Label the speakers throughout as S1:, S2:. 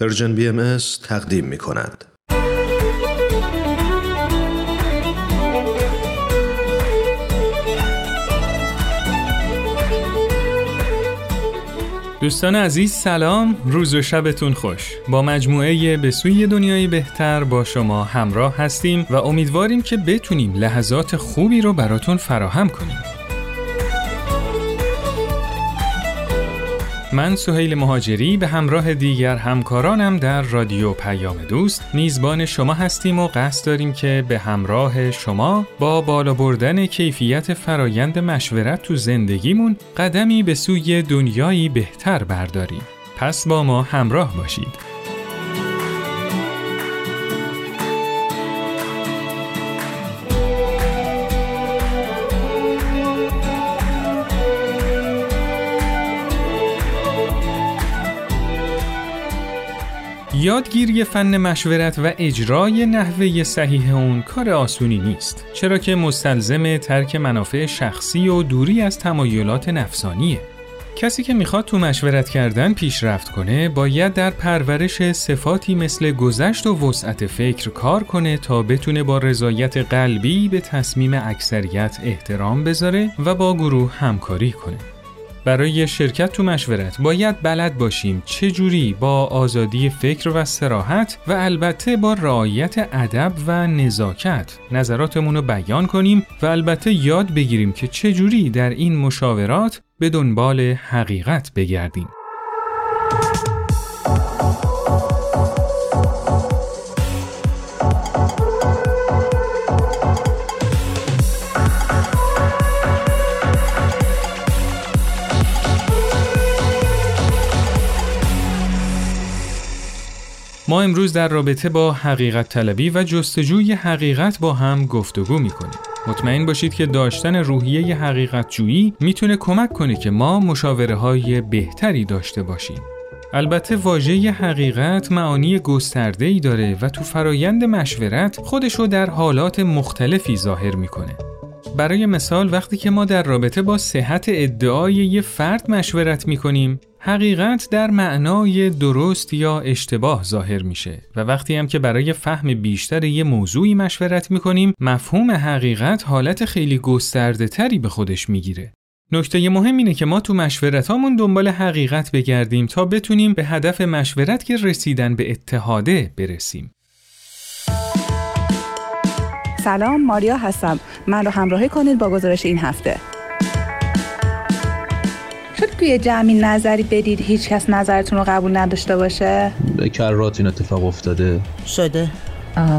S1: پرژن بی ام تقدیم می کند.
S2: دوستان عزیز سلام. روز و شبتون خوش. با مجموعه به سوی دنیای بهتر با شما همراه هستیم و امیدواریم که بتونیم لحظات خوبی رو براتون فراهم کنیم. من سهیل مهاجری به همراه دیگر همکارانم در رادیو پیام دوست میزبان شما هستیم و قصد داریم که به همراه شما با بالا بردن کیفیت فرایند مشورت تو زندگیمون قدمی به سوی دنیایی بهتر برداریم. پس با ما همراه باشید. یادگیری فن مشورت و اجرای نحوه صحیح اون کار آسونی نیست. چرا که مستلزم ترک منافع شخصی و دوری از تمایلات نفسانیه. کسی که می‌خواد تو مشورت کردن پیشرفت کنه باید در پرورش صفاتی مثل گذشت و وسعت فکر کار کنه تا بتونه با رضایت قلبی به تصمیم اکثریت احترام بذاره و با گروه همکاری کنه. برای شرکت تو مشورت باید بلد باشیم چه جوری با آزادی فکر و سراحت و البته با رعایت ادب و نزاکت نظراتمون رو بیان کنیم و البته یاد بگیریم که چه جوری در این مشاورات به دنبال حقیقت بگردیم. ما امروز در رابطه با حقیقت طلبی و جستجوی حقیقت با هم گفتگو می کنیم. مطمئن باشید که داشتن روحیه حقیقت جویی می‌تونه کمک کنه که ما مشاوره های بهتری داشته باشیم. البته واژه حقیقت معانی گسترده ای داره و تو فرایند مشورت خودشو در حالات مختلفی ظاهر می‌کنه. برای مثال وقتی که ما در رابطه با صحت ادعای یه فرد مشورت می‌کنیم حقیقت در معنای درست یا اشتباه ظاهر میشه و وقتی هم که برای فهم بیشتر یه موضوعی مشورت می‌کنیم مفهوم حقیقت حالت خیلی گسترده تری به خودش می‌گیره. نکته مهم اینه که ما تو مشورتامون دنبال حقیقت بگردیم تا بتونیم به هدف مشورت که رسیدن به اتحاده برسیم.
S3: سلام ماریا هستم. من رو همراهی کنید با گزارش این هفته. شد توی جمعی نظری بدید هیچ کس نظرتون رو قبول نداشته باشه؟
S4: به کرات این اتفاق افتاده.
S5: شده.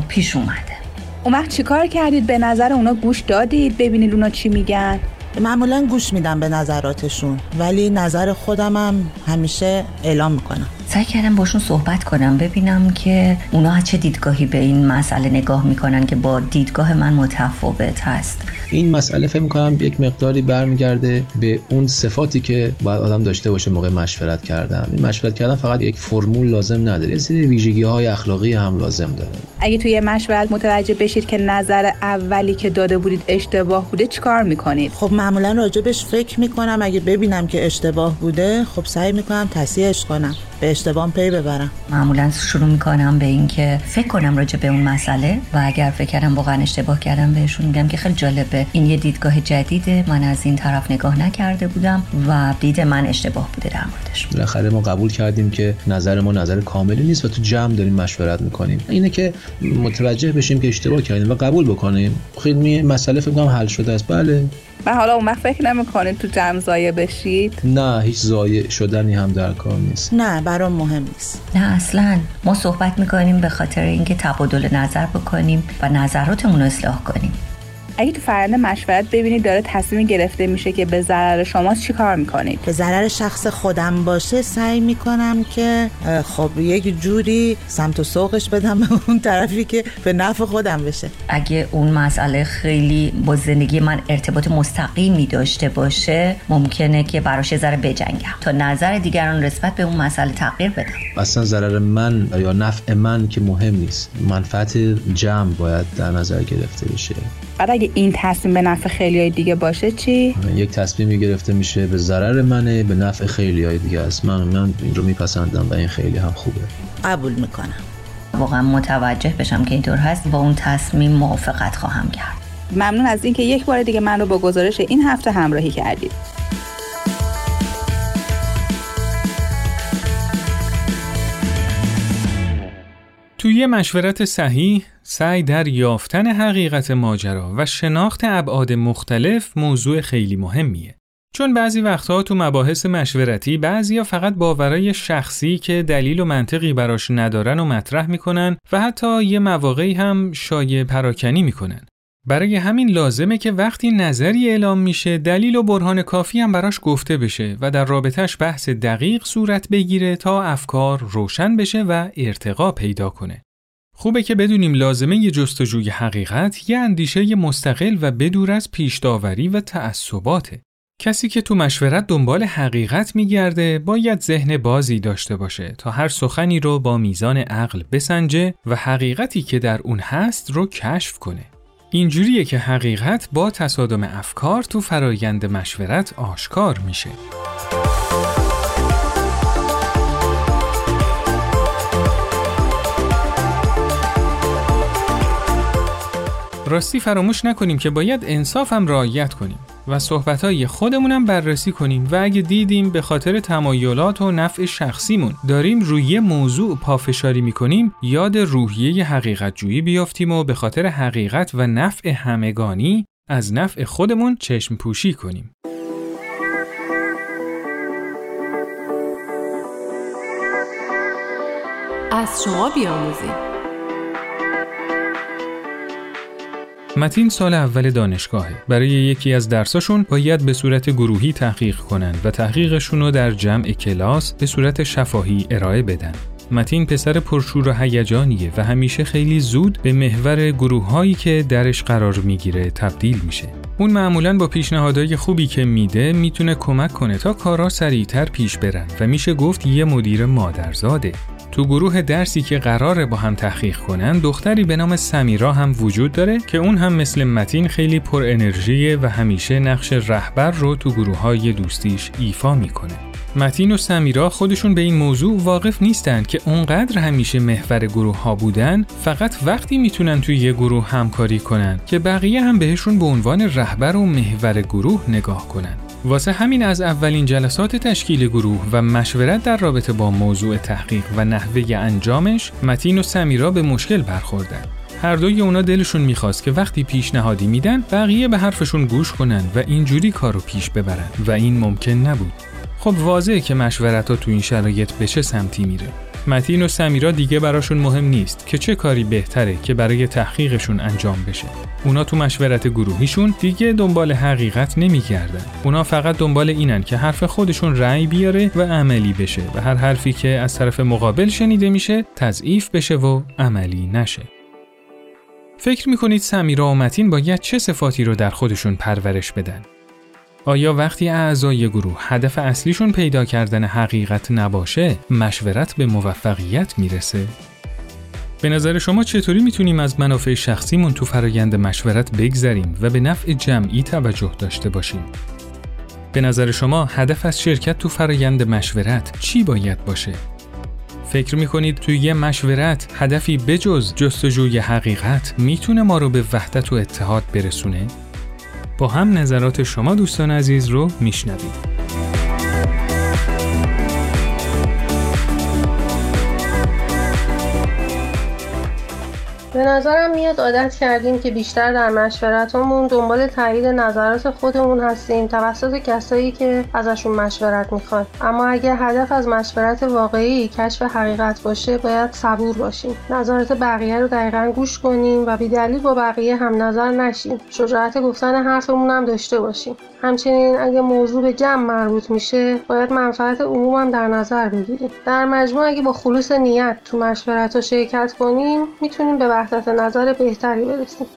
S5: پیش اومده.
S3: اون وقت چیکار کردید؟ به نظر اونا گوش دادید؟ ببینید اونا چی میگن؟
S5: معمولا گوش میدم به نظراتشون ولی نظر خودمم همیشه اعلام می‌کنم.
S6: سعی کردم باشون صحبت کنم ببینم که اونا چه دیدگاهی به این مسئله نگاه می‌کنن که با دیدگاه من متفاوت هست.
S4: این مسئله فکر می‌کنم یک مقداری برمیگرده به اون صفاتی که باید آدم داشته باشه موقع مشورت کردن. این مشورت کردن فقط یک فرمول لازم نداره یه سری ویژگی های اخلاقی هم لازم داره.
S3: اگه توی مشورت متوجه بشید که نظر اولی که داده بودید اشتباه بوده چیکار می‌کنید؟
S5: خب معمولا راجبش فکر می‌کنم. اگه ببینم که اشتباه بوده خب سعی می‌کنم تصحیحش کنم. به اشتباه پی ببرم.
S6: معمولا شروع می‌کنم به اینکه فکر کنم راجع به اون مسئله و اگر فکر کردم واقعا اشتباه کردم بهشون میگم که خیلی جالبه. این یه دیدگاه جدیده من از این طرف نگاه نکرده بودم و دید من اشتباه بوده در موردش.
S4: بالاخره ما قبول کردیم که نظر ما نظر کاملی نیست و تو جمع داریم مشورت می‌کنیم. اینه که متوجه بشیم که اشتباه کردیم و قبول بکنیم. خیلی مسئله فکر کنم حل شده است. بله.
S3: و حالا اون وقت فکر نمی‌کنید تو جمع زایه بشید؟
S4: نه هیچ زایه شدنی هم در کار نیست.
S5: نه برام مهم نیست.
S6: نه اصلا. ما صحبت می‌کنیم به خاطر اینکه تبادل نظر بکنیم و نظراتمون رو اصلاح کنیم.
S3: اگه تو فرند مشورت ببینید داره تصمیم گرفته میشه که به ضرر شماست چی کار می‌کنید؟
S5: به ضرر شخص خودم باشه سعی می‌کنم که خب یک جوری سمت و سوقش بدم به اون طرفی که به نفع خودم بشه.
S6: اگه اون مسئله خیلی با زندگی من ارتباط مستقیمی داشته باشه ممکنه که براش ذره بجنگم. تا نظر دیگران نسبت به اون مسئله تغییر بدم.
S4: اصلا ضرر من یا نفع من که مهم نیست. منفعت جمع باید در نظر گرفته بشه.
S3: بعد اگه این تصمیم به نفع خیلی های دیگه باشه چی؟
S4: یک تصمیمی گرفته میشه به ضرر منه به نفع خیلی های دیگه است. من من این رو میپسندم و این خیلی هم خوبه.
S5: قبول می‌کنم.
S6: واقعا متوجه بشم که اینطور هست با اون تصمیم موافقت خواهم کرد.
S3: ممنون از اینکه یک بار دیگه من رو با گزارش این هفته همراهی کردید.
S2: توی مشورت صحیح سعی در یافتن حقیقت ماجرا و شناخت ابعاد مختلف موضوع خیلی مهمیه. چون بعضی وقتها تو مباحث مشورتی بعضیا فقط باورای شخصی که دلیل و منطقی براش ندارن و مطرح می‌کنن و حتی یه مواقعی هم شایع پراکنی می‌کنن. برای همین لازمه که وقتی نظری اعلام میشه دلیل و برهان کافی هم براش گفته بشه و در رابطش بحث دقیق صورت بگیره تا افکار روشن بشه و ارتقا پیدا کنه. خوبه که بدونیم لازمه ی جستجوی حقیقت یه اندیشه مستقل و بدور از پیش داوری و تعصباته. کسی که تو مشورت دنبال حقیقت میگرده باید ذهن بازی داشته باشه تا هر سخنی رو با میزان عقل بسنجه و حقیقتی که در اون هست رو کشف کنه. اینجوریه که حقیقت با تصادم افکار تو فرایند مشورت آشکار میشه. راستی فراموش نکنیم که باید انصاف هم رعایت کنیم و صحبتهای خودمونم بررسی کنیم و اگه دیدیم به خاطر تمایلات و نفع شخصیمون داریم روی موضوع پافشاری می‌کنیم یاد روحیه حقیقت جویی بیافتیم و به خاطر حقیقت و نفع همگانی از نفع خودمون چشم پوشی کنیم.
S7: از شما بیاموزیم
S2: متین سال اول دانشگاهه. برای یکی از درساشون باید به صورت گروهی تحقیق کنن و تحقیقشون رو در جمع کلاس به صورت شفاهی ارائه بدن. متین پسر پرشور و هیجانیه و همیشه خیلی زود به محور گروه هایی که درش قرار می‌گیره تبدیل میشه. اون معمولا با پیشنهادهای خوبی که میده می‌تونه کمک کنه تا کارا سریعتر پیش برن و میشه گفت یه مدیر مادرزاده. تو گروه درسی که قراره با هم تحقیق کنن دختری به نام سمیرا هم وجود داره که اون هم مثل متین خیلی پر انرژیه و همیشه نقش رهبر رو تو گروه های دوستیش ایفا می‌کنه. متین و سمیرا خودشون به این موضوع واقف نیستند که اونقدر همیشه محور گروه ها بودن فقط وقتی می‌تونن توی یه گروه همکاری کنن که بقیه هم بهشون به عنوان رهبر و محور گروه نگاه کنن. واسه همین از اولین جلسات تشکیل گروه و مشورت در رابطه با موضوع تحقیق و نحوه انجامش متین و سمیرا به مشکل برخوردن. هر دوی اونا دلشون می‌خواست که وقتی پیشنهادی میدن بقیه به حرفشون گوش کنن و اینجوری کارو پیش ببرن و این ممکن نبود. خب واضحه که مشورت ها تو این شرایط به چه سمتی میره. متین و سمیرا دیگه براشون مهم نیست که چه کاری بهتره که برای تحقیقشون انجام بشه. اونا تو مشورت گروهیشون دیگه دنبال حقیقت نمیگردن. اونا فقط دنبال اینن که حرف خودشون رأی بیاره و عملی بشه و هر حرفی که از طرف مقابل شنیده میشه تضعیف بشه و عملی نشه. فکر می‌کنید سمیرا و متین باید چه صفاتی رو در خودشون پرورش بدن؟ آیا وقتی اعضای گروه هدف اصلیشون پیدا کردن حقیقت نباشه مشورت به موفقیت می‌رسه؟ به نظر شما چطوری می‌تونیم از منافع شخصیمون تو فرایند مشورت بگذریم و به نفع جمعی توجه داشته باشیم؟ به نظر شما هدف از شرکت تو فرایند مشورت چی باید باشه؟ فکر می‌کنید توی یه مشورت هدفی بجز جستجوی حقیقت می‌تونه ما رو به وحدت و اتحاد برسونه؟ با هم نظرات شما دوستان عزیز رو میشنویم.
S8: به نظرم میاد عادت کردیم که بیشتر در مشورتمون دنبال تایید نظرات خودمون هستیم توسط کسایی که ازشون مشورت می‌خواد اما اگر هدف از مشورت واقعی کشف حقیقت باشه باید صبور باشیم. نظرات بقیه رو دقیقا گوش کنیم و بیدلیل با بقیه هم نظر نشیم. شجاعت گفتن حرفمون هم داشته باشیم. همچنین اگه موضوع به جمع مربوط میشه باید منفعت عموم هم در نظر بگیریم. در مجموع اگه با خلوص نیت تو مشورت ها شرکت کنیم می‌تونیم به وحدت نظر بهتری برسیم.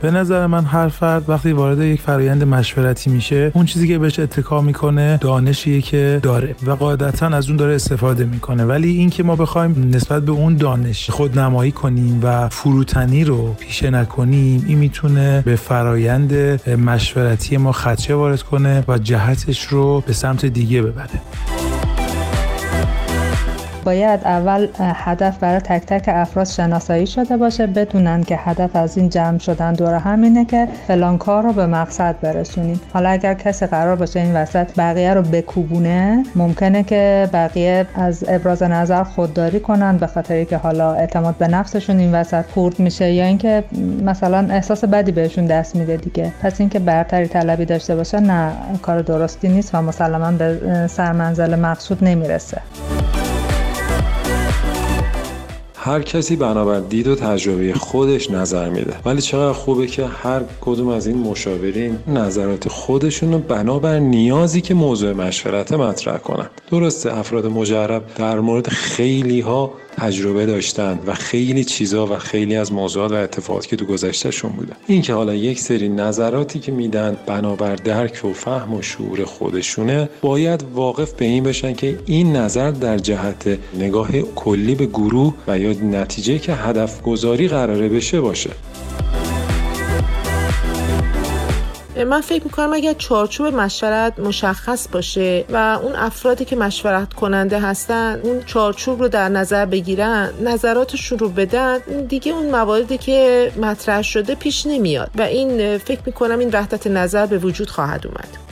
S9: به نظر من هر فرد وقتی وارد یک فرایند مشورتی میشه اون چیزی که بهش اتکا می‌کنه دانشیه که داره و قاعدتا از اون داره استفاده می‌کنه. ولی اینکه ما بخوایم نسبت به اون دانش خودنمایی کنیم و فروتنی رو پیشه نکنیم این می‌تونه به فرایند مشورتی ما خدشه وارد کنه و جهتش رو به سمت دیگه ببره.
S3: باید اول هدف برای تک تک افراد شناسایی شده باشه بدونن که هدف از این جمع شدن دور همینه که فلان کار رو به مقصد برسونیم. حالا اگر کسی قرار باشه این وسط بقیه رو بکوبونه ممکنه که بقیه از ابراز نظر خودداری کنن به خاطری که حالا اعتماد به نفسشون این وسط خورد میشه یا اینکه مثلا احساس بدی بهشون دست میده دیگه. پس اینکه برتری طلبی داشته باشه نه کار درستی نیست و مسلما به سرمنزل مقصود نمی‌رسه.
S10: هر کسی بنابر دید و تجربه خودش نظر میده. ولی چقدر خوبه که هر کدوم از این مشاورین نظرات خودشون رو بنابر نیازی که موضوع مشورت مطرح کنن. درسته افراد مجرب در مورد خیلی ها تجربه داشتن و خیلی چیزا و خیلی از موضوعات و اتفاقاتی که تو گذشتهشون بودن این که حالا یک سری نظراتی که میدن بنابر درک و فهم و شعور خودشونه باید واقف به این بشن که این نظر در جهت نگاه کلی به گروه و یا نتیجه که هدف گذاری قراره بشه باشه.
S11: من فکر می‌کنم اگر چارچوب مشورت مشخص باشه و اون افرادی که مشورت کننده هستن اون چارچوب رو در نظر بگیرن نظراتشون رو بدن دیگه اون مواردی که مطرح شده پیش نمیاد. و این فکر می‌کنم این وحدت نظر به وجود خواهد اومد.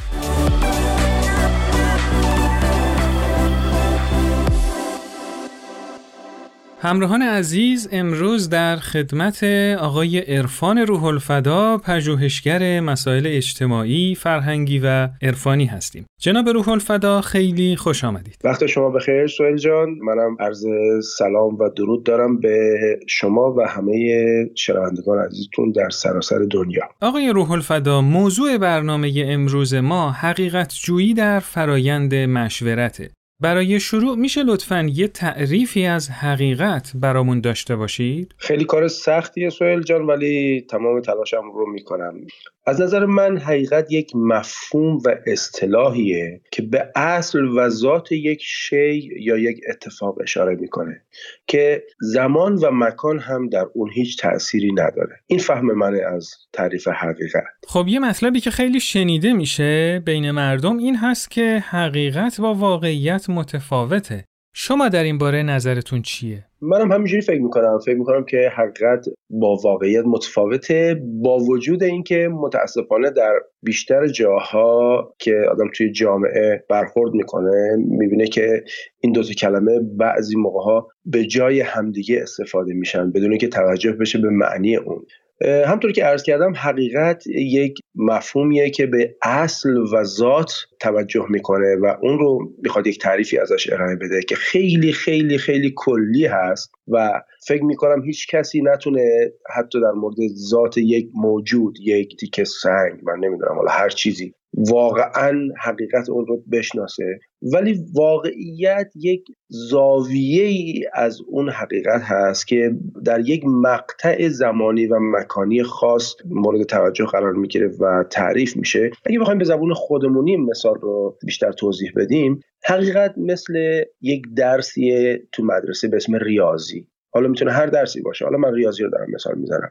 S2: همراهان عزیز امروز در خدمت آقای عرفان روح الفدا پژوهشگر مسائل اجتماعی، فرهنگی و عرفانی هستیم. جناب روح الفدا خیلی خوش آمدید.
S12: وقت شما بخیر سویل جان. منم عرض سلام و درود دارم به شما و همه شنوندگان عزیزتون در سراسر دنیا.
S2: آقای روح الفدا موضوع برنامه امروز ما حقیقت جویی در فرایند مشورته. برای شروع میشه لطفا یه تعریفی از حقیقت برامون داشته باشید؟
S12: خیلی کار سختیه سوهل جان ولی تمام تلاشم رو می‌کنم از نظر من حقیقت یک مفهوم و اصطلاحیه که به اصل و ذات یک شی یا یک اتفاق اشاره می‌کنه که زمان و مکان هم در اون هیچ تأثیری نداره. این فهم منه از تعریف حقیقت.
S2: خب یه مطلبی که خیلی شنیده میشه بین مردم این هست که حقیقت با واقعیت متفاوته. شما در این باره نظرتون چیه؟
S12: منم همینجوری فکر می‌کنم فکر می‌کنم که حقیقت با واقعیت متفاوته با وجود اینکه متاسفانه در بیشتر جاها که آدم توی جامعه برخورد می‌کنه می‌بینه که این دوتا کلمه بعضی موقع ها به جای همدیگه استفاده میشن بدون که توجه بشه به معنی اون همطور که عرض کردم حقیقت یک مفهومیه که به اصل و ذات توجه می‌کنه و اون رو می‌خواد یک تعریفی ازش ارائه بده که خیلی خیلی خیلی کلی هست و فکر می‌کنم هیچ کسی نتونه حتی در مورد ذات یک موجود یک تیکه سنگ من نمی‌دونم حالا هر چیزی واقعا حقیقت اون رو بشناسه. ولی واقعیت یک زاویه ای از اون حقیقت هست که در یک مقطع زمانی و مکانی خاص مورد توجه قرار می‌گیره و تعریف میشه. اگه بخوایم به زبون خودمونی مثال رو بیشتر توضیح بدیم حقیقت مثل یک درسی تو مدرسه به اسم ریاضی. حالا می‌تونه هر درسی باشه. حالا من ریاضی رو دارم مثال می‌زنم.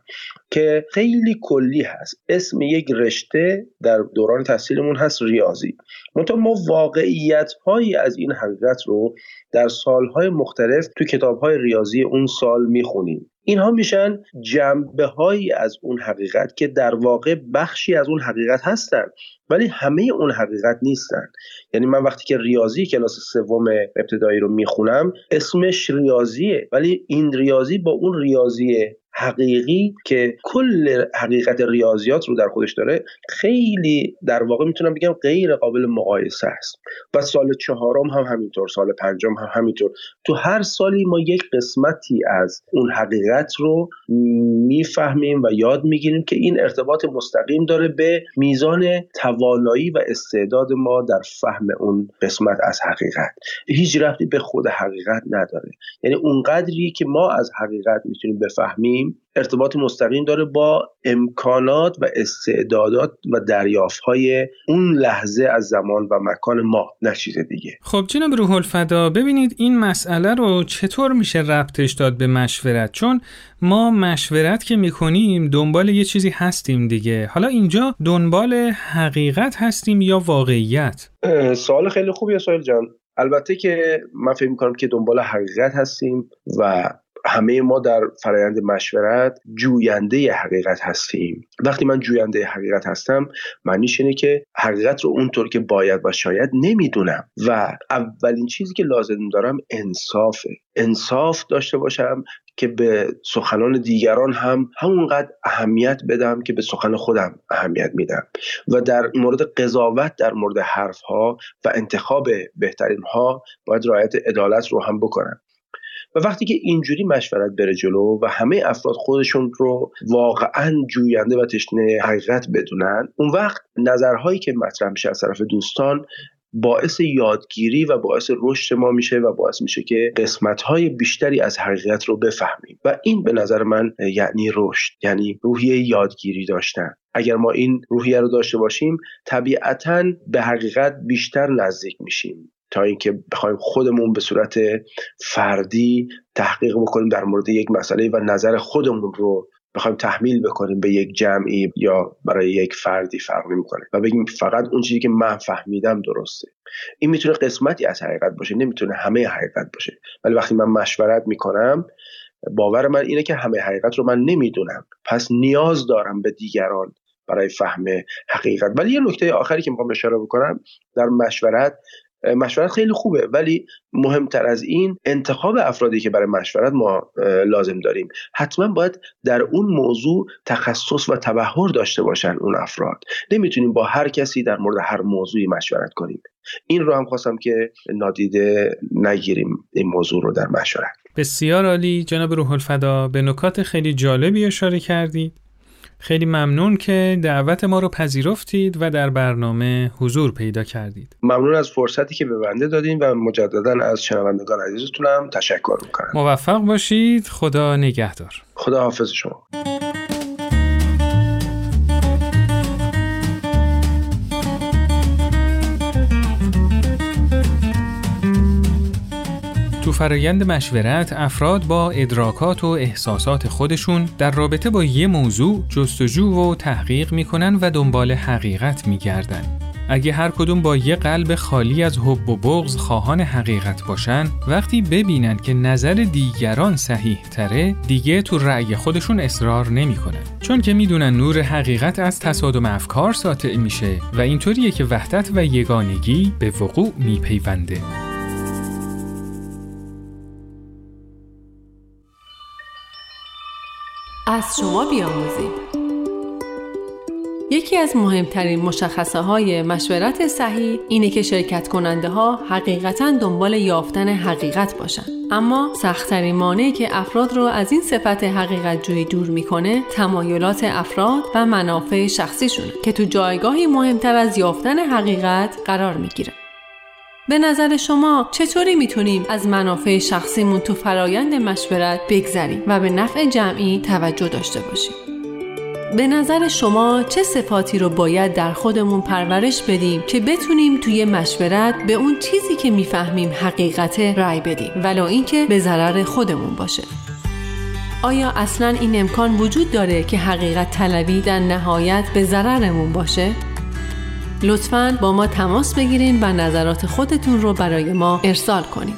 S12: که خیلی کلی هست. اسم یک رشته در دوران تحصیلمون هست ریاضی. منتها ما واقعیت هایی از این حقیقت رو در سالهای مختلف تو کتاب های ریاضی اون سال می‌خونیم. اینها میشن جنبه هایی از اون حقیقت که در واقع بخشی از اون حقیقت هستن ولی همه اون حقیقت نیستن. یعنی من وقتی که ریاضی کلاس سوم ابتدایی رو می‌خونم اسمش ریاضیه ولی این ریاضی با اون ریاضی حقیقی که کل حقیقت ریاضیات رو در خودش داره خیلی در واقع می‌تونم بگم غیر قابل مقایسه است. و سال چهارم هم همینطور سال پنجم هم همینطور. تو هر سالی ما یک قسمتی از اون حقیقت رو می‌فهمیم و یاد می‌گیریم که این ارتباط مستقیم داره به میزان توانایی و استعداد ما در فهم اون قسمت از حقیقت. هیچ رفتی به خود حقیقت نداره. یعنی اونقدری که ما از حقیقت می‌تونیم بفهمیم ارتباط مستقیم داره با امکانات و استعدادات و دریافت های اون لحظه از زمان و مکان ما. نه چیز دیگه.
S2: خب جناب روح الفدا ببینید این مسئله رو چطور میشه ربطش داد به مشورت؟ چون ما مشورت که می‌کنیم دنبال یه چیزی هستیم دیگه. حالا اینجا دنبال حقیقت هستیم یا واقعیت؟
S12: سوال خیلی خوبیه سوال جان. البته که من فکر می‌کنم که دنبال حقیقت هستیم و همه ما در فرایند مشورت جوینده حقیقت هستیم. وقتی من جوینده حقیقت هستم معنیش اینه که حقیقت رو اونطور که باید و شاید نمی‌دونم. و اولین چیزی که لازم دارم انصافه. انصاف داشته باشم که به سخنان دیگران هم همونقدر اهمیت بدم که به سخن خودم اهمیت میدم. و در مورد قضاوت در مورد حرف ها و انتخاب بهترین ها باید رعایت عدالت رو هم بکنم. و وقتی که اینجوری مشورت بره جلو و همه افراد خودشون رو واقعا جوینده و تشنه حقیقت بدونن اون وقت نظرهایی که مطرح میشه از طرف دوستان باعث یادگیری و باعث رشد ما میشه و باعث میشه که قسمت های بیشتری از حقیقت رو بفهمیم. و این به نظر من یعنی رشد یعنی روحیه یادگیری داشتن. اگر ما این روحیه رو داشته باشیم طبیعتا به حقیقت بیشتر نزدیک میشیم. تا اینکه بخوایم خودمون به صورت فردی تحقیق بکنیم در مورد یک مسئله و نظر خودمون رو بخوایم تحمیل بکنیم به یک جمعی یا برای یک فردی فرق نمی‌کنه و بگیم فقط اون چیزی که من فهمیدم درسته. این می‌تونه قسمتی از حقیقت باشه نمی‌تونه همه حقیقت باشه. ولی وقتی من مشورت می‌کنم باور من اینه که همه حقیقت رو من نمی‌دونم. پس نیاز دارم به دیگران برای فهم حقیقت. ولی یه نکته آخری که می‌خوام اشاره بکنم در مشورت مشورت خیلی خوبه. ولی مهمتر از این انتخاب افرادی که برای مشورت ما لازم داریم. حتما باید در اون موضوع تخصص و تبهر داشته باشن اون افراد. نمی‌تونیم با هر کسی در مورد هر موضوعی مشورت کنیم. این رو هم خواستم که نادیده نگیریم این موضوع رو در مشورت.
S2: بسیار عالی. جناب روح الفدا به نکات خیلی جالبی اشاره کردید. خیلی ممنون که دعوت ما رو پذیرفتید و در برنامه حضور پیدا کردید.
S12: ممنون از فرصتی که به بنده دادین و مجددا از شنوندگان عزیزتونم تشکر می‌کنم.
S2: موفق باشید. خدا نگهدار.
S12: خدا حافظ شما.
S2: فرایند مشورت افراد با ادراکات و احساسات خودشون در رابطه با یه موضوع جستجو و تحقیق می‌کنن و دنبال حقیقت میگردن. اگه هر کدوم با یه قلب خالی از حب و بغض خواهان حقیقت باشن وقتی ببینن که نظر دیگران صحیح تره دیگه تو رأی خودشون اصرار نمی‌کنن چون که می‌دونن نور حقیقت از تصادم افکار ساطع میشه و اینطوریه که وحدت و یگانگی به وقوع میپیونده
S7: از شما بیاموزیم یکی از مهمترین مشخصه های مشورت صحیح اینه که شرکت کننده ها حقیقتا دنبال یافتن حقیقت باشند. اما سختترین مانعی که افراد رو از این صفت حقیقت جویی دور می‌کنه تمایلات افراد و منافع شخصیشونه که تو جایگاهی مهمتر از یافتن حقیقت قرار می‌گیره. به نظر شما چطوری می‌تونیم از منافع شخصیمون تو فرایند مشورت بگذریم و به نفع جمعی توجه داشته باشیم؟ به نظر شما چه صفاتی رو باید در خودمون پرورش بدیم که بتونیم توی مشورت به اون چیزی که می‌فهمیم حقیقت رأی بدیم ولو اینکه به ضرر خودمون باشه؟ آیا اصلا این امکان وجود داره که حقیقت طلبی در نهایت به ضررمون باشه؟ لطفا با ما تماس بگیرین و نظرات خودتون رو برای ما ارسال کنید.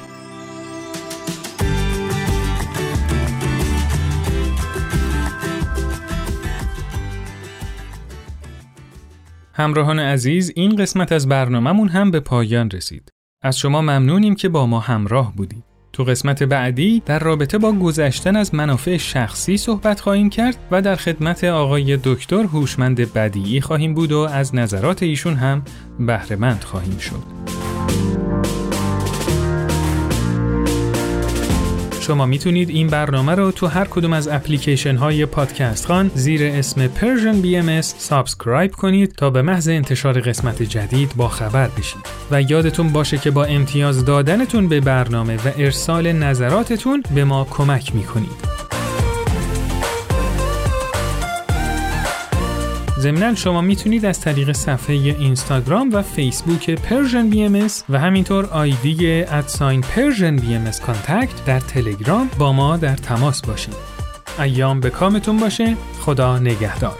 S2: همراهان عزیز این قسمت از برنامهمون هم به پایان رسید. از شما ممنونیم که با ما همراه بودید. تو قسمت بعدی در رابطه با گذشتن از منافع شخصی صحبت خواهیم کرد و در خدمت آقای دکتر هوشمند بدیعی خواهیم بود و از نظرات ایشون هم بهرهمند خواهیم شد. شما می‌تونید این برنامه رو تو هر کدوم از اپلیکیشن های پادکست‌خوان زیر اسم Persian BMS subscribe کنید تا به محض انتشار قسمت جدید با خبر بشید و یادتون باشه که با امتیاز دادنتون به برنامه و ارسال نظراتتون به ما کمک می‌کنید. ضمنا شما می‌تونید از طریق صفحه اینستاگرام و فیسبوک Persian BMS و همینطور آیدی at sign Persian BMS Contact در تلگرام با ما در تماس باشید. ایام به کامتون باشه خدا نگهدار